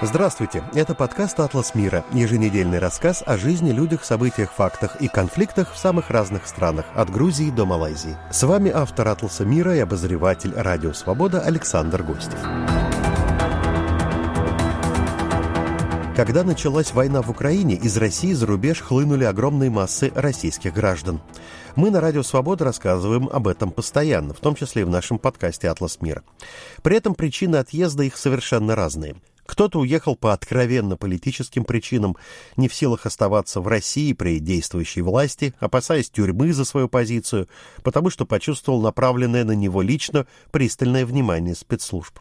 Здравствуйте, это подкаст «Атлас мира», еженедельный рассказ о жизни, людях, событиях, фактах и конфликтах в самых разных странах, от Грузии до Малайзии. С вами автор «Атласа мира» и обозреватель «Радио Свобода» Александр Гостев. Когда началась война в Украине, из России за рубеж хлынули огромные массы российских граждан. Мы на Радио Свобода рассказываем об этом постоянно, в том числе и в нашем подкасте «Атлас мира». При этом причины отъезда их совершенно разные – кто-то уехал по откровенно политическим причинам, не в силах оставаться в России при действующей власти, опасаясь тюрьмы за свою позицию, потому что почувствовал направленное на него лично пристальное внимание спецслужб.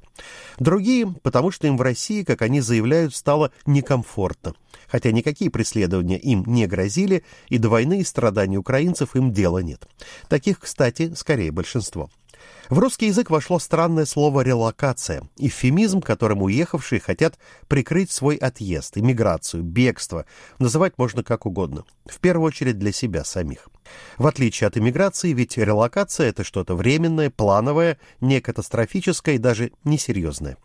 Другие, потому что им в России, как они заявляют, стало некомфортно, хотя никакие преследования им не грозили, и до войны и страданий украинцев им дела нет. Таких, кстати, скорее большинство. В русский язык вошло странное слово «релокация», эвфемизм, которым уехавшие хотят прикрыть свой отъезд, иммиграцию, бегство, называть можно как угодно, в первую очередь для себя самих. В отличие от иммиграции, ведь релокация – это что-то временное, плановое, не катастрофическое и даже несерьезное.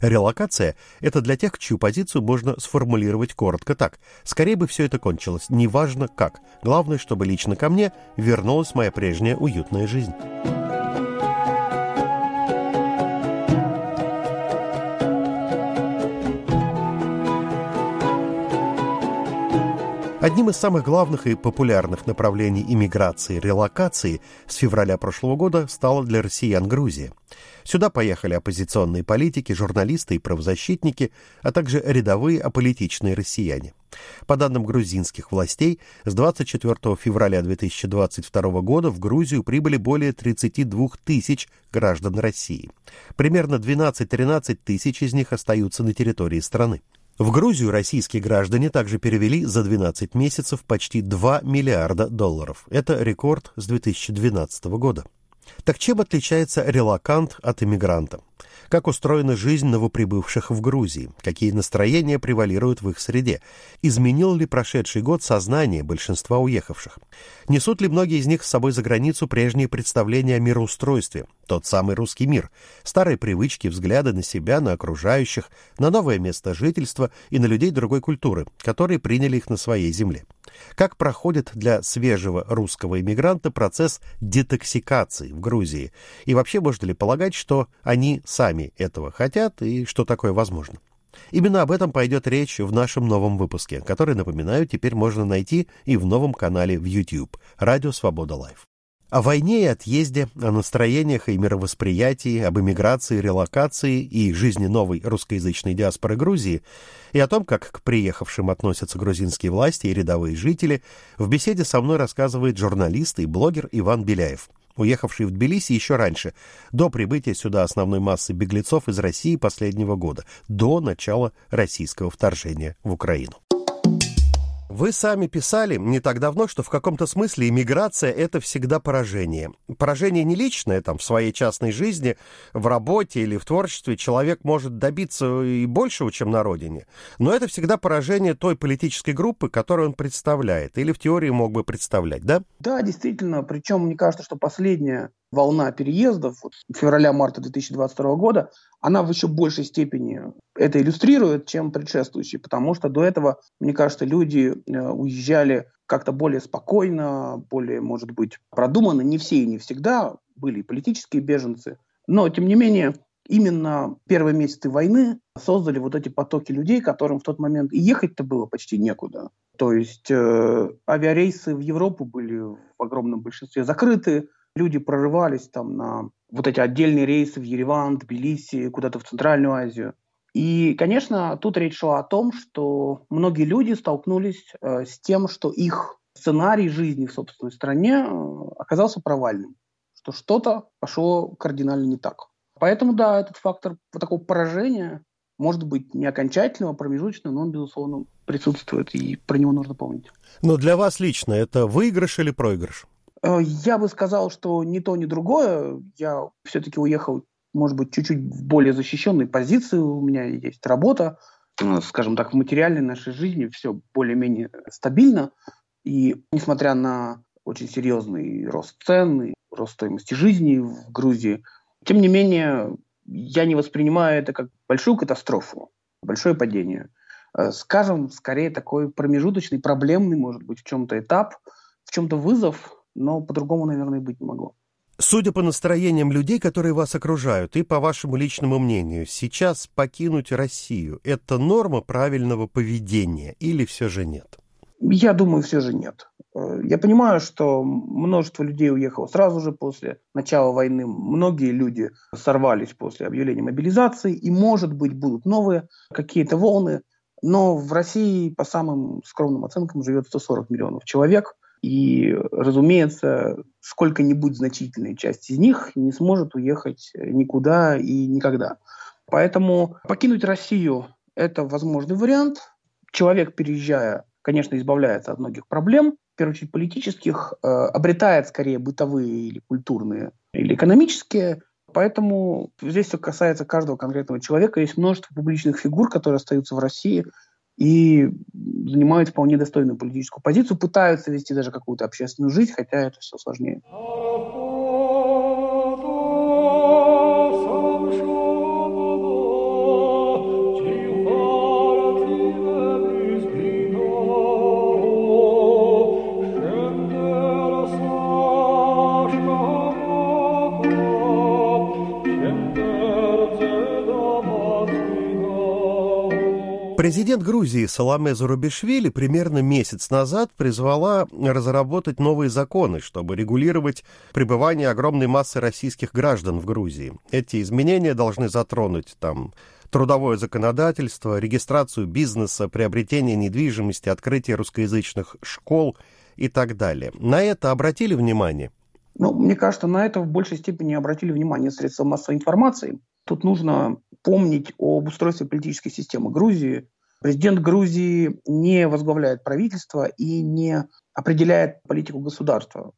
Релокация – это для тех, чью позицию можно сформулировать коротко так. Скорее бы все это кончилось, неважно как. Главное, чтобы лично ко мне вернулась моя прежняя уютная жизнь. Одним из самых главных и популярных направлений иммиграции и релокации с февраля прошлого года стала для россиян Грузия. Сюда поехали оппозиционные политики, журналисты и правозащитники, а также рядовые аполитичные россияне. По данным грузинских властей, с 24 февраля 2022 года в Грузию прибыли более 32 тысяч граждан России. Примерно 12-13 тысяч из них остаются на территории страны. В Грузию российские граждане также перевели за 12 месяцев почти 2 миллиарда долларов. Это рекорд с 2012 года. Так чем отличается релакант от иммигранта? Как устроена жизнь новоприбывших в Грузии? Какие настроения превалируют в их среде? Изменил ли прошедший год сознание большинства уехавших? Несут ли многие из них с собой за границу прежние представления о мироустройстве? Тот самый русский мир. Старые привычки, взгляды на себя, на окружающих, на новое место жительства и на людей другой культуры, которые приняли их на своей земле. Как проходит для свежего русского иммигранта процесс детоксикации в Грузии? И вообще можно ли полагать, что они сами этого хотят и что такое возможно? Именно об этом пойдет речь в нашем новом выпуске, который, напоминаю, теперь можно найти и в новом канале в YouTube «Радио Свобода Лайв». О войне и отъезде, о настроениях и мировосприятии, об эмиграции, релокации и жизни новой русскоязычной диаспоры Грузии и о том, как к приехавшим относятся грузинские власти и рядовые жители, в беседе со мной рассказывает журналист и блогер Иван Беляев, уехавший в Тбилиси еще раньше, до прибытия сюда основной массы беглецов из России последнего года, до начала российского вторжения в Украину. Вы сами писали не так давно, что в каком-то смысле иммиграция — это всегда поражение. Поражение не личное, там, в своей частной жизни, в работе или в творчестве человек может добиться и большего, чем на родине. Но это всегда поражение той политической группы, которую он представляет, или в теории мог бы представлять, да? Да, действительно. Причем мне кажется, что последняя волна переездов вот, февраля-марта 2022 года, она в еще большей степени это иллюстрирует, чем предшествующие, потому что до этого, мне кажется, люди э, уезжали как-то более спокойно, более, может быть, продуманно. Не все и не всегда были политические беженцы. Но, тем не менее, именно первые месяцы войны создали вот эти потоки людей, которым в тот момент и ехать-то было почти некуда. То есть э, авиарейсы в Европу были в огромном большинстве закрыты, люди прорывались там на вот эти отдельные рейсы в Ереван, Тбилиси, куда-то в Центральную Азию. И, конечно, тут речь шла о том, что многие люди столкнулись э, с тем, что их сценарий жизни в собственной стране э, оказался провальным, что что-то пошло кардинально не так. Поэтому, да, этот фактор такого поражения, может быть, не окончательного, промежуточного, но он, безусловно, присутствует, и про него нужно помнить. Но для вас лично это выигрыш или проигрыш? Э, я бы сказал, что ни то, ни другое. Я все-таки уехал, может быть, чуть-чуть в более защищенной позиции. У меня есть работа. Скажем так, в материальной нашей жизни все более-менее стабильно. И несмотря на очень серьезный рост цен рост стоимости жизни в Грузии, тем не менее, я не воспринимаю это как большую катастрофу. большое падение. Э, скажем, скорее такой промежуточный, проблемный, может быть, в чем-то этап, в чем-то вызов, но по-другому, наверное, быть не могло. Судя по настроениям людей, которые вас окружают, и по вашему личному мнению, сейчас покинуть Россию – это норма правильного поведения или все же нет? Я думаю, все же нет. Э, я понимаю, что множество людей уехало сразу же после начала войны. Многие люди сорвались после объявления мобилизации, и, может быть, будут новые какие-то волны. Но в России, по самым скромным оценкам, живет 140 миллионов человек – и, разумеется, сколько-нибудь значительная часть из них не сможет уехать никуда и никогда. Поэтому покинуть Россию – это возможный вариант. Человек, переезжая, конечно, избавляется от многих проблем, в первую очередь политических, э, обретает скорее бытовые или культурные, или экономические. Поэтому здесь все касается каждого конкретного человека. Есть множество публичных фигур, которые остаются в России – и занимают вполне достойную политическую позицию, пытаются вести даже какую-то общественную жизнь, хотя это все сложнее. Президент Грузии Саламе Зарубишвили примерно месяц назад призвала разработать новые законы, чтобы регулировать пребывание огромной массы российских граждан в Грузии. Эти изменения должны затронуть там трудовое законодательство, регистрацию бизнеса, приобретение недвижимости, открытие русскоязычных школ и так далее. На это обратили внимание? Ну, мне кажется, на это в большей степени обратили внимание средства массовой информации. Тут нужно помнить об устройстве политической системы Грузии, Президент Грузии не возглавляет правительство и не определяет политику государства.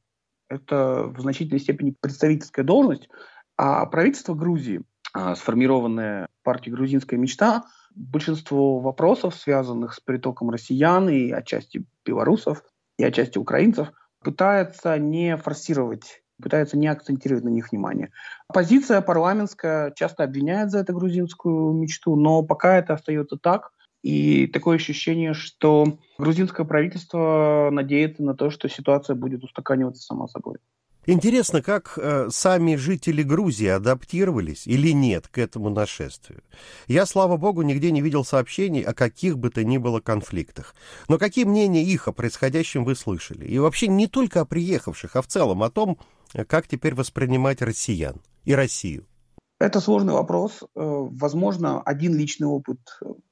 Это в значительной степени представительская должность, а правительство Грузии, а, сформированное партией «Грузинская мечта», большинство вопросов, связанных с притоком россиян и отчасти белорусов, и отчасти украинцев, пытается не форсировать пытается не акцентировать на них внимание. Оппозиция парламентская часто обвиняет за это грузинскую мечту, но пока это остается так, и такое ощущение, что грузинское правительство надеется на то, что ситуация будет устаканиваться сама собой. Интересно, как э, сами жители Грузии адаптировались или нет к этому нашествию. Я, слава богу, нигде не видел сообщений о каких бы то ни было конфликтах. Но какие мнения их о происходящем вы слышали? И вообще не только о приехавших, а в целом о том, как теперь воспринимать россиян и Россию. Это сложный вопрос. Э, возможно, один личный опыт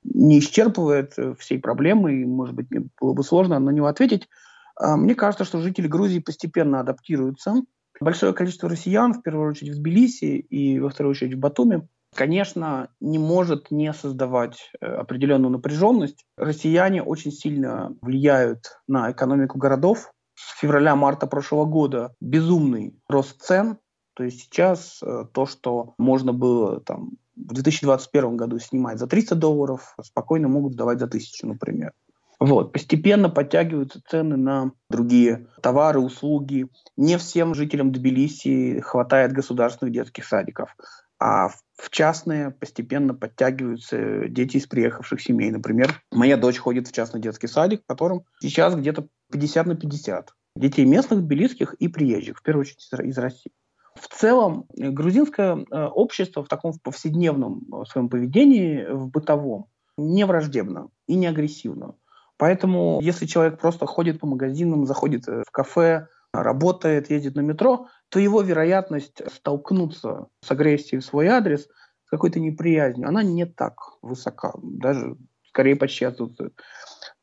не исчерпывает э, всей проблемы, и, может быть, мне было бы сложно на него ответить. А, мне кажется, что жители Грузии постепенно адаптируются. Большое количество россиян, в первую очередь в Тбилиси и во вторую очередь в Батуми, конечно, не может не создавать э, определенную напряженность. Россияне очень сильно влияют на экономику городов. С февраля-марта прошлого года безумный рост цен, то есть сейчас э, то, что можно было там, в 2021 году снимать за 300 долларов, спокойно могут сдавать за 1000, например. Вот. Постепенно подтягиваются цены на другие товары, услуги. Не всем жителям Тбилиси хватает государственных детских садиков, а в частные постепенно подтягиваются дети из приехавших семей. Например, моя дочь ходит в частный детский садик, в котором сейчас где-то 50 на 50. Детей местных, тбилисских и приезжих, в первую очередь из России. В целом, э, грузинское э, общество в таком повседневном э, своем поведении, в бытовом, не враждебно и не агрессивно. Поэтому, если человек просто ходит по магазинам, заходит в кафе, работает, ездит на метро, то его вероятность столкнуться с агрессией в свой адрес, с какой-то неприязнью, она не так высока, даже скорее почти отсутствует.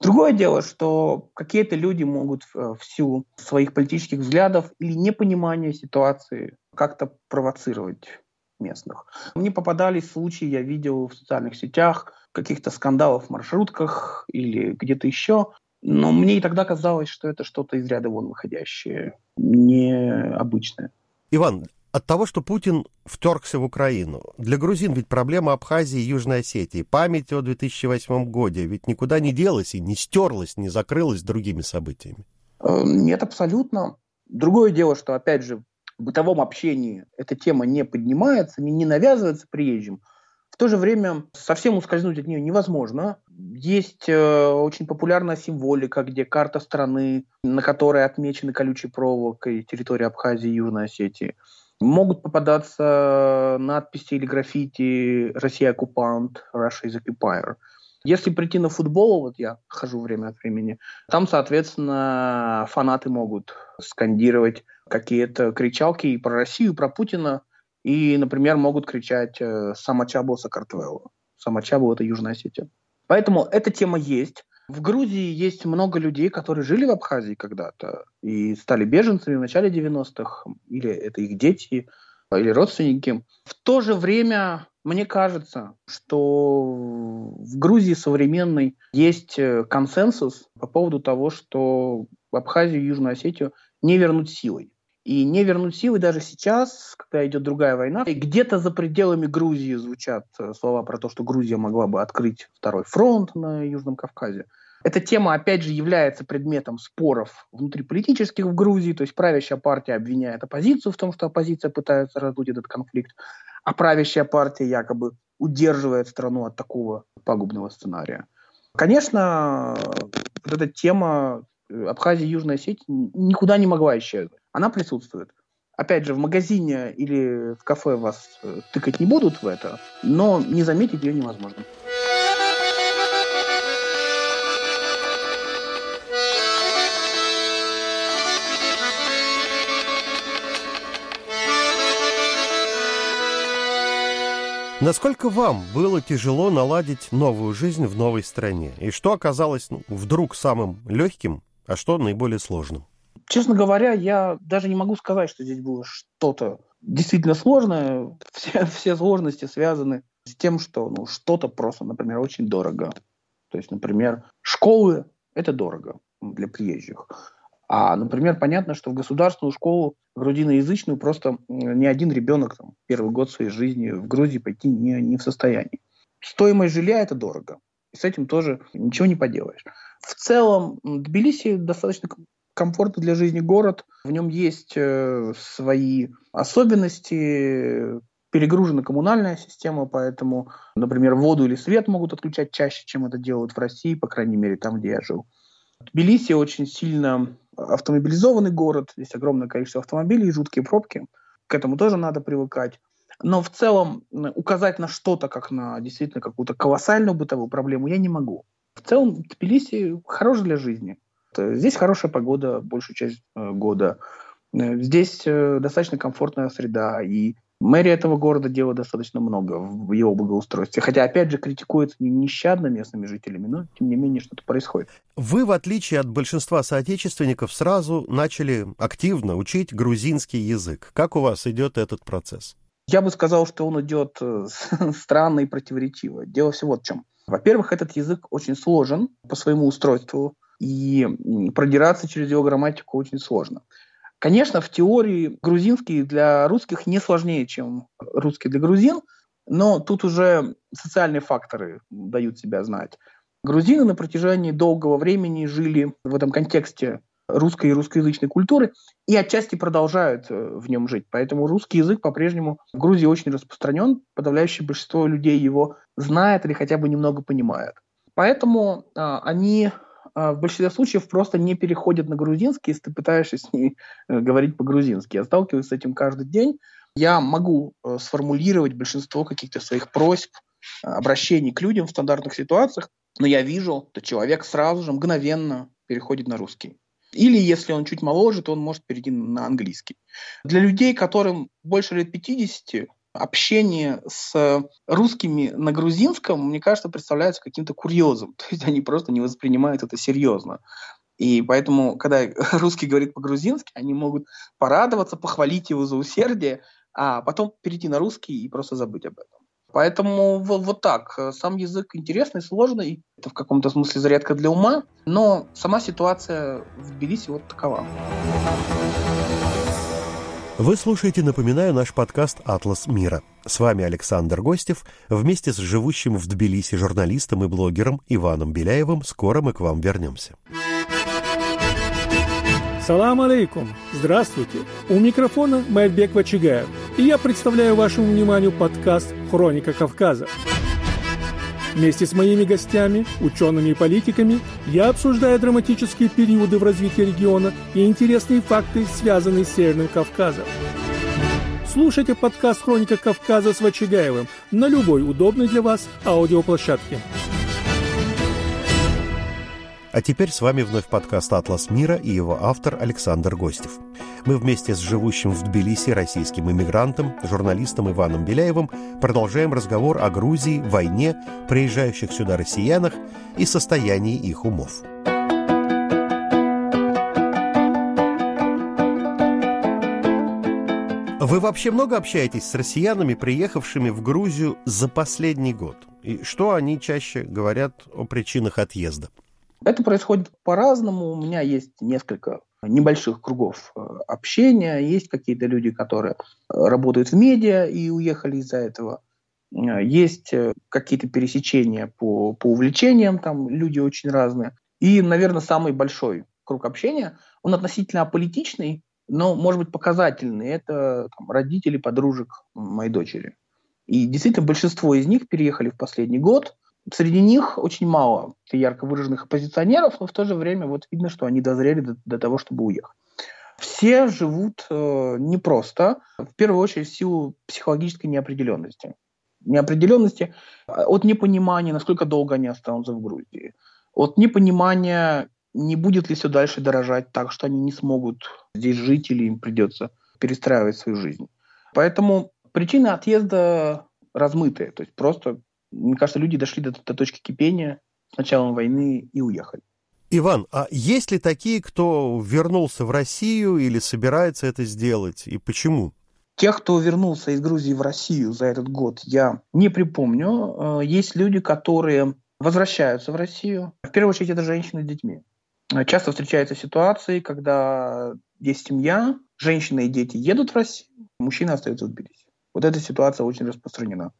Другое дело, что какие-то люди могут в силу своих политических взглядов или непонимания ситуации как-то провоцировать местных. Мне попадались случаи, я видел в социальных сетях, каких-то скандалов в маршрутках или где-то еще, но мне и тогда казалось, что это что-то из ряда вон выходящее, необычное. Иван, от того, что Путин вторгся в Украину. Для грузин ведь проблема Абхазии и Южной Осетии. Память о 2008 годе ведь никуда не делась и не стерлась, не закрылась другими событиями. Э, нет, абсолютно. Другое дело, что, опять же, бытовом общении эта тема не поднимается, не, навязывается приезжим. В то же время совсем ускользнуть от нее невозможно. Есть э, очень популярная символика, где карта страны, на которой отмечены колючей проволокой территории Абхазии и Южной Осетии. Могут попадаться надписи или граффити «Россия оккупант», «Russia is occupier». Если прийти на футбол, вот я хожу время от времени, там, соответственно, фанаты могут скандировать какие-то кричалки и про Россию, и про Путина, и, например, могут кричать э, «Самачабо Сакартвело». Самачабо – это Южная Осетия. Поэтому эта тема есть. В Грузии есть много людей, которые жили в Абхазии когда-то и стали беженцами в начале 90-х, или это их дети, или родственники. В то же время мне кажется, что в Грузии современной есть э, консенсус по поводу того, что Абхазию и Южную Осетию не вернуть силой. И не вернуть силы даже сейчас, когда идет другая война. И где-то за пределами Грузии звучат э, слова про то, что Грузия могла бы открыть второй фронт на Южном Кавказе. Эта тема, опять же, является предметом споров внутриполитических в Грузии, то есть правящая партия обвиняет оппозицию в том, что оппозиция пытается раздуть этот конфликт, а правящая партия якобы удерживает страну от такого пагубного сценария. Конечно, вот эта тема Абхазии и Южной Осетии никуда не могла исчезнуть. Она присутствует. Опять же, в магазине или в кафе вас э, тыкать не будут в это, но не заметить ее невозможно. Насколько вам было тяжело наладить новую жизнь в новой стране? И что оказалось ну, вдруг самым легким, а что наиболее сложным? Честно говоря, я даже не могу сказать, что здесь было что-то действительно сложное. Все, все сложности связаны с тем, что ну, что-то просто, например, очень дорого. То есть, например, школы – это дорого для приезжих. А, например, понятно, что в государственную школу грузиноязычную просто ни один ребенок там, первый год своей жизни в Грузии пойти не, не в состоянии. Стоимость жилья – это дорого. И с этим тоже ничего не поделаешь. В целом, Тбилиси достаточно комфортный для жизни город. В нем есть э, свои особенности, перегружена коммунальная система, поэтому, например, воду или свет могут отключать чаще, чем это делают в России, по крайней мере, там, где я жил. Тбилиси очень сильно автомобилизованный город, здесь огромное количество автомобилей, жуткие пробки. К этому тоже надо привыкать. Но в целом указать на что-то, как на действительно какую-то колоссальную бытовую проблему, я не могу. В целом Тбилиси хорош для жизни. Здесь хорошая погода большую часть э, года. Э, здесь э, достаточно комфортная среда, и Мэрия этого города делает достаточно много в его благоустройстве. Хотя, опять же, критикуется нещадно местными жителями, но, тем не менее, что-то происходит. Вы, в отличие от большинства соотечественников, сразу начали активно учить грузинский язык. Как у вас идет этот процесс? Я бы сказал, что он идет э, странно и противоречиво. Дело все вот в чем. Во-первых, этот язык очень сложен по своему устройству, и продираться через его грамматику очень сложно. Конечно, в теории грузинский для русских не сложнее, чем русский для грузин, но тут уже социальные факторы дают себя знать. Грузины на протяжении долгого времени жили в этом контексте русской и русскоязычной культуры и отчасти продолжают э, в нем жить. Поэтому русский язык по-прежнему в Грузии очень распространен. Подавляющее большинство людей его знает или хотя бы немного понимает. Поэтому а, они в большинстве случаев просто не переходят на грузинский, если ты пытаешься с ними э, говорить по-грузински. Я сталкиваюсь с этим каждый день. Я могу э, сформулировать большинство каких-то своих просьб, э, обращений к людям в стандартных ситуациях, но я вижу, что человек сразу же мгновенно переходит на русский. Или если он чуть моложе, то он может перейти на английский. Для людей, которым больше лет 50, общение с русскими на грузинском, мне кажется, представляется каким-то курьезом. То есть они просто не воспринимают это серьезно. И поэтому, когда русский говорит по-грузински, они могут порадоваться, похвалить его за усердие, а потом перейти на русский и просто забыть об этом. Поэтому вот, так. Сам язык интересный, сложный. Это в каком-то смысле зарядка для ума. Но сама ситуация в Тбилиси вот такова. Вы слушаете, напоминаю, наш подкаст «Атлас мира». С вами Александр Гостев. Вместе с живущим в Тбилиси журналистом и блогером Иваном Беляевым скоро мы к вам вернемся. Салам алейкум! Здравствуйте! У микрофона Майбек Вачигаев – и я представляю вашему вниманию подкаст «Хроника Кавказа». Вместе с моими гостями, учеными и политиками, я обсуждаю драматические периоды в развитии региона и интересные факты, связанные с Северным Кавказом. Слушайте подкаст «Хроника Кавказа» с Вачигаевым на любой удобной для вас аудиоплощадке. А теперь с вами вновь подкаст «Атлас мира» и его автор Александр Гостев. Мы вместе с живущим в Тбилиси российским иммигрантом, журналистом Иваном Беляевым продолжаем разговор о Грузии, войне, приезжающих сюда россиянах и состоянии их умов. Вы вообще много общаетесь с россиянами, приехавшими в Грузию за последний год? И что они чаще говорят о причинах отъезда? Это происходит по-разному. У меня есть несколько небольших кругов э, общения. Есть какие-то люди, которые э, работают в медиа и уехали из-за этого. Э, есть какие-то пересечения по, по увлечениям, там люди очень разные. И, наверное, самый большой круг общения, он относительно аполитичный, но, может быть, показательный. Это там, родители, подружек моей дочери. И действительно, большинство из них переехали в последний год – Среди них очень мало ярко выраженных оппозиционеров, но в то же время вот видно, что они дозрели до, до того, чтобы уехать. Все живут э, непросто, в первую очередь в силу психологической неопределенности. Неопределенности от непонимания, насколько долго они останутся в Грузии, от непонимания, не будет ли все дальше дорожать так, что они не смогут здесь жить или им придется перестраивать свою жизнь. Поэтому причины отъезда размытые, то есть просто мне кажется, люди дошли до, до точки кипения с началом войны и уехали. Иван, а есть ли такие, кто вернулся в Россию или собирается это сделать, и почему? Тех, кто вернулся из Грузии в Россию за этот год, я не припомню. Э, есть люди, которые возвращаются в Россию. В первую очередь, это женщины с детьми. Часто встречаются ситуации, когда есть семья, женщина и дети едут в Россию, мужчина остается в Тбилиси. Вот эта ситуация очень распространена.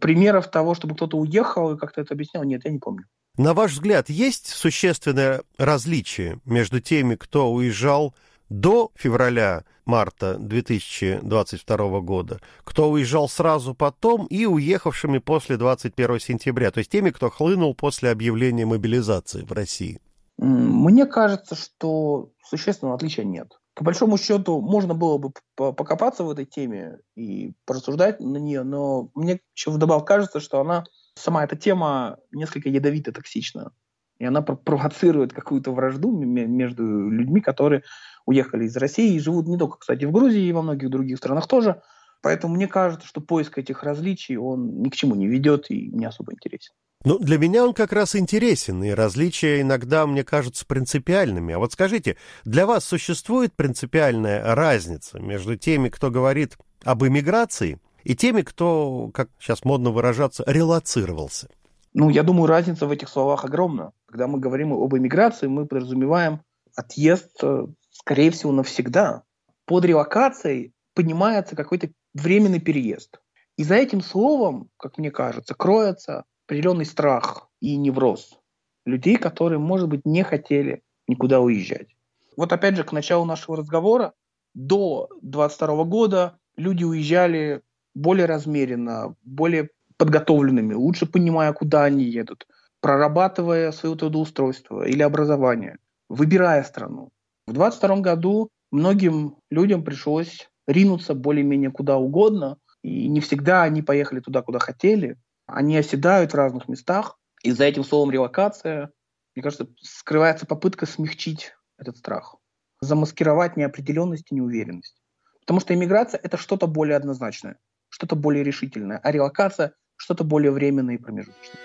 Примеров того, чтобы кто-то уехал и как-то это объяснял, нет, я не помню. На ваш взгляд, есть существенное различие между теми, кто уезжал до февраля-марта 2022 года, кто уезжал сразу потом и уехавшими после 21 сентября, то есть теми, кто хлынул после объявления мобилизации в России? Мне кажется, что существенного отличия нет по большому счету можно было бы покопаться в этой теме и порассуждать на нее, но мне еще вдобавок кажется, что она, сама эта тема несколько ядовито токсична. И она провоцирует какую-то вражду между людьми, которые уехали из России и живут не только, кстати, в Грузии и во многих других странах тоже. Поэтому мне кажется, что поиск этих различий, он ни к чему не ведет и не особо интересен. Ну, для меня он как раз интересен, и различия иногда мне кажутся принципиальными. А вот скажите, для вас существует принципиальная разница между теми, кто говорит об иммиграции, и теми, кто, как сейчас модно выражаться, релацировался? Ну, я думаю, разница в этих словах огромна. Когда мы говорим об иммиграции, мы подразумеваем отъезд, э, скорее всего, навсегда. Под релокацией понимается какой-то временный переезд. И за этим словом, как мне кажется, кроется определенный страх и невроз людей, которые, может быть, не хотели никуда уезжать. Вот опять же, к началу нашего разговора, до 22 года люди уезжали более размеренно, более подготовленными, лучше понимая, куда они едут, прорабатывая свое трудоустройство или образование, выбирая страну. В 22 году многим людям пришлось ринуться более-менее куда угодно, и не всегда они поехали туда, куда хотели, они оседают в разных местах, и за этим словом релокация, мне кажется, скрывается попытка смягчить этот страх, замаскировать неопределенность и неуверенность. Потому что иммиграция – это что-то более однозначное, что-то более решительное, а релокация – что-то более временное и промежуточное.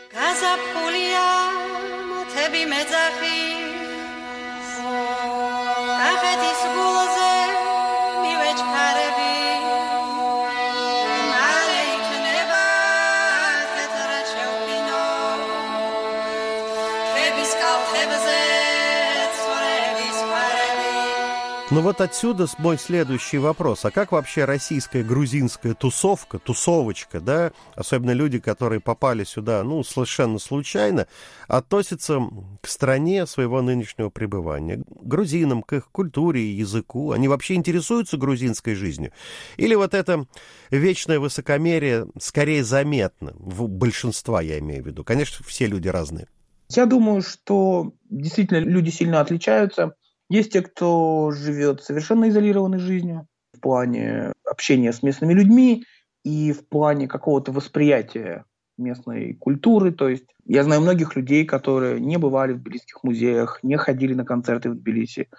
Ну вот отсюда мой следующий вопрос. А как вообще российская грузинская тусовка, тусовочка, да, особенно люди, которые попали сюда, ну, совершенно случайно, относятся к стране своего нынешнего пребывания, грузинам, к их культуре и языку? Они вообще интересуются грузинской жизнью? Или вот это вечное высокомерие скорее заметно, в большинства я имею в виду? Конечно, все люди разные. Я думаю, что действительно люди сильно отличаются. Есть те, кто живет совершенно изолированной жизнью в плане общения с местными людьми и в плане какого-то восприятия местной культуры. То есть я знаю многих людей, которые не бывали в тбилисских музеях, не ходили на концерты в Тбилиси,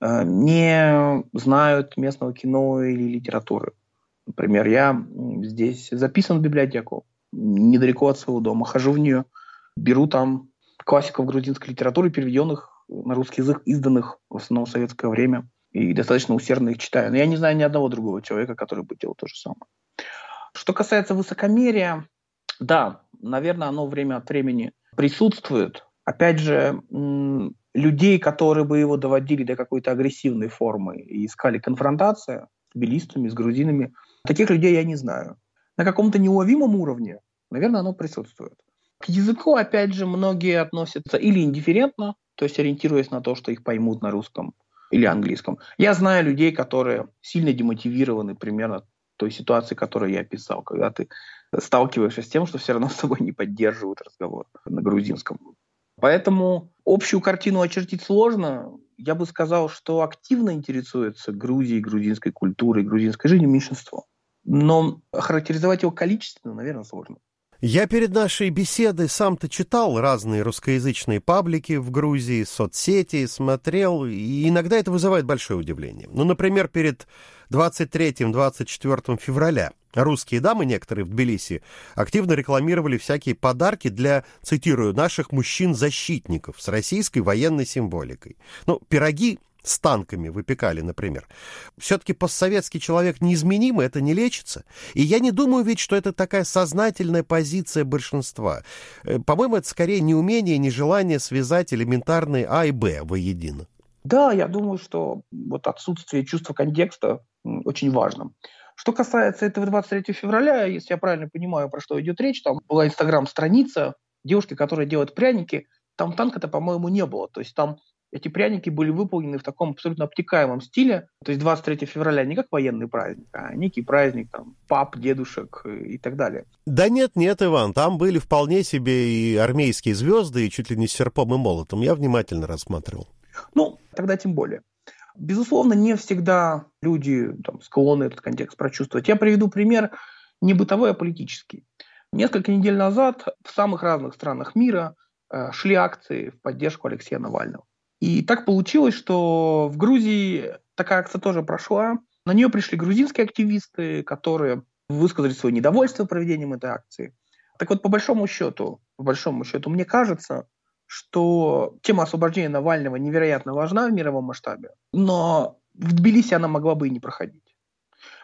э, не знают местного кино или литературы. Например, я здесь записан в библиотеку, недалеко от своего дома, хожу в нее, беру там классиков грузинской литературы, переведенных на русский язык, изданных в основном в советское время, и достаточно усердно их читаю. Но я не знаю ни одного другого человека, который бы делал то же самое. Что касается высокомерия, да, наверное, оно время от времени присутствует. Опять же, людей, которые бы его доводили до какой-то агрессивной формы и искали конфронтация с билистами, с грузинами, таких людей я не знаю. На каком-то неуловимом уровне, наверное, оно присутствует. К языку, опять же, многие относятся или индифферентно, то есть ориентируясь на то, что их поймут на русском или английском. Я знаю людей, которые сильно демотивированы примерно той ситуации, которую я описал, когда ты сталкиваешься с тем, что все равно с тобой не поддерживают разговор на грузинском. Поэтому общую картину очертить сложно. Я бы сказал, что активно интересуется Грузией, грузинской культурой, грузинской жизнью меньшинство. Но характеризовать его количественно, наверное, сложно. Я перед нашей беседой сам-то читал разные русскоязычные паблики в Грузии, соцсети, смотрел, и иногда это вызывает большое удивление. Ну, например, перед 23-24 февраля русские дамы некоторые в Тбилиси активно рекламировали всякие подарки для, цитирую, наших мужчин-защитников с российской военной символикой. Ну, пироги с танками выпекали, например. Все-таки постсоветский человек неизменимый, это не лечится. И я не думаю ведь, что это такая сознательная позиция большинства. Э, по-моему, это скорее не умение, не желание связать элементарные А и Б воедино. Да, я думаю, что вот отсутствие чувства контекста очень важно. Что касается этого 23 февраля, если я правильно понимаю, про что идет речь, там была инстаграм-страница девушки, которая делает пряники, там танка-то, по-моему, не было. То есть там эти пряники были выполнены в таком абсолютно обтекаемом стиле. То есть 23 февраля не как военный праздник, а некий праздник там пап, дедушек и так далее. Да нет, нет, Иван, там были вполне себе и армейские звезды, и чуть ли не с серпом и молотом. Я внимательно рассматривал. Ну, тогда тем более. Безусловно, не всегда люди там, склонны этот контекст прочувствовать. Я приведу пример не бытовой, а политический. Несколько недель назад в самых разных странах мира э, шли акции в поддержку Алексея Навального. И так получилось, что в Грузии такая акция тоже прошла. На нее пришли грузинские активисты, которые высказали свое недовольство проведением этой акции. Так вот, по большому счету, по большому счету, мне кажется, что тема освобождения Навального невероятно важна в мировом масштабе, но в Тбилиси она могла бы и не проходить.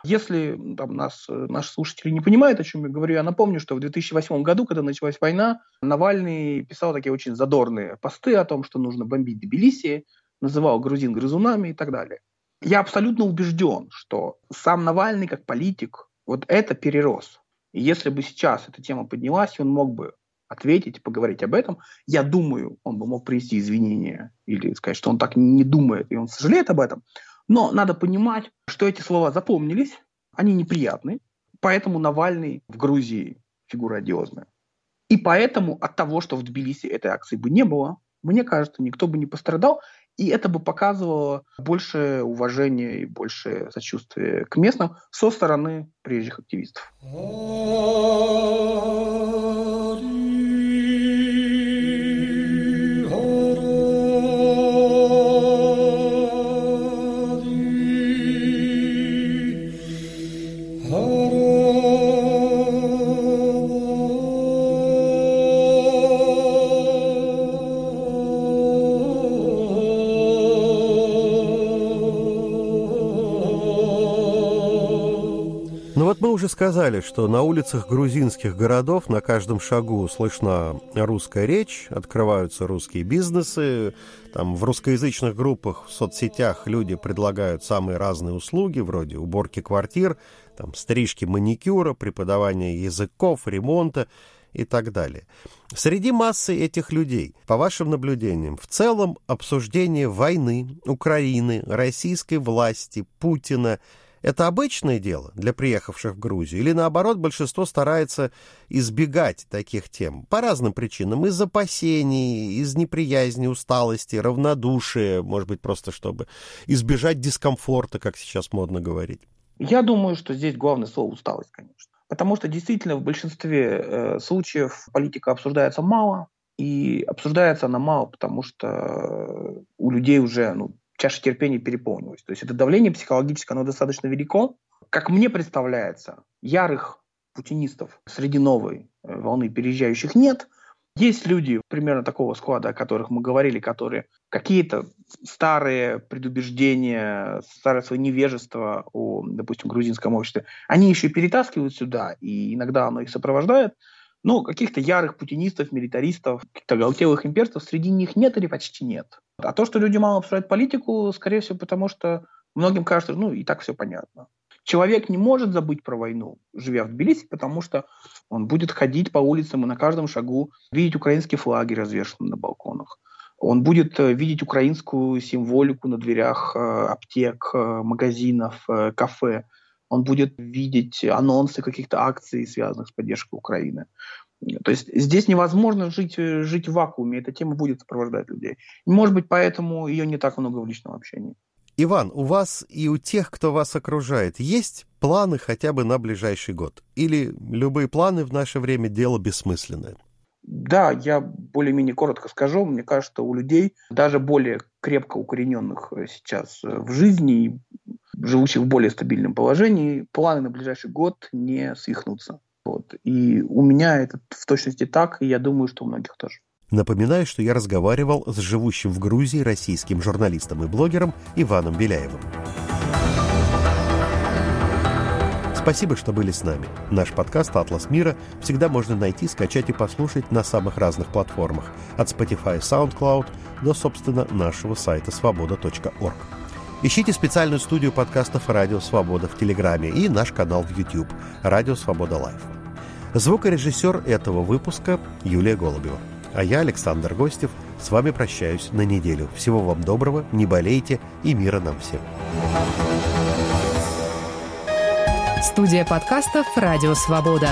Если там, нас, наши слушатели не понимают, о чем я говорю, я напомню, что в 2008 году, когда началась война, Навальный писал такие очень задорные посты о том, что нужно бомбить Тбилиси, называл грузин грызунами и так далее. Я абсолютно убежден, что сам Навальный как политик вот это перерос. И если бы сейчас эта тема поднялась, он мог бы ответить, поговорить об этом, я думаю, он бы мог привести извинения или сказать, что он так не думает и он сожалеет об этом. Но надо понимать, что эти слова запомнились, они неприятны, поэтому Навальный в Грузии фигура одиозная. И поэтому от того, что в Тбилиси этой акции бы не было, мне кажется, никто бы не пострадал, и это бы показывало больше уважения и больше сочувствия к местным со стороны приезжих активистов. Уже сказали, что на улицах грузинских городов на каждом шагу слышна русская речь, открываются русские бизнесы, там в русскоязычных группах в соцсетях люди предлагают самые разные услуги, вроде уборки квартир, там, стрижки маникюра, преподавания языков, ремонта и так далее. Среди массы этих людей, по вашим наблюдениям, в целом обсуждение войны, Украины, российской власти, Путина – это обычное дело для приехавших в Грузию? Или наоборот, большинство старается избегать таких тем по разным причинам? Из опасений, из неприязни, усталости, равнодушия, может быть, просто чтобы избежать дискомфорта, как сейчас модно говорить? Я думаю, что здесь главное слово усталость, конечно. Потому что действительно в большинстве э, случаев политика обсуждается мало, и обсуждается она мало, потому что у людей уже ну, чаша терпения переполнилась. То есть это давление психологическое, оно достаточно велико. Как мне представляется, ярых путинистов среди новой э, волны переезжающих нет – есть люди примерно такого склада, о которых мы говорили, которые какие-то старые предубеждения, старое свое невежество о, допустим, грузинском обществе, они еще перетаскивают сюда, и иногда оно их сопровождает. Но каких-то ярых путинистов, милитаристов, каких-то галтелых имперцев среди них нет или почти нет. А то, что люди мало обсуждают политику, скорее всего, потому что многим кажется, ну, и так все понятно. Человек не может забыть про войну, живя в Тбилиси, потому что он будет ходить по улицам и на каждом шагу видеть украинские флаги, развешенные на балконах. Он будет э, видеть украинскую символику на дверях э, аптек, э, магазинов, кафе. Он будет видеть анонсы каких-то акций, связанных с поддержкой Украины. То есть здесь невозможно жить, жить в вакууме. Эта тема будет сопровождать людей. может быть, поэтому ее не так много в личном общении. Иван, у вас и у тех, кто вас окружает, есть планы хотя бы на ближайший год? Или любые планы в наше время дело бессмысленное? Да, я более-менее коротко скажу. Мне кажется, у людей, даже более крепко укорененных э, сейчас э, в жизни, живущих в более стабильном положении, планы на ближайший год не свихнутся. Вот. И у меня это в точности так, и я думаю, что у многих тоже. Напоминаю, что я разговаривал с живущим в Грузии российским журналистом и блогером Иваном Беляевым. Спасибо, что были с нами. Наш подкаст «Атлас мира» всегда можно найти, скачать и послушать на самых разных платформах, от Spotify SoundCloud до, собственно, нашего сайта свобода.орг. Ищите специальную студию подкастов «Радио Свобода» в Телеграме и наш канал в YouTube «Радио Свобода Лайв». Звукорежиссер этого выпуска Юлия Голубева. А я, Александр Гостев, с вами прощаюсь на неделю. Всего вам доброго, не болейте и мира нам всем. Студия подкастов «Радио Свобода».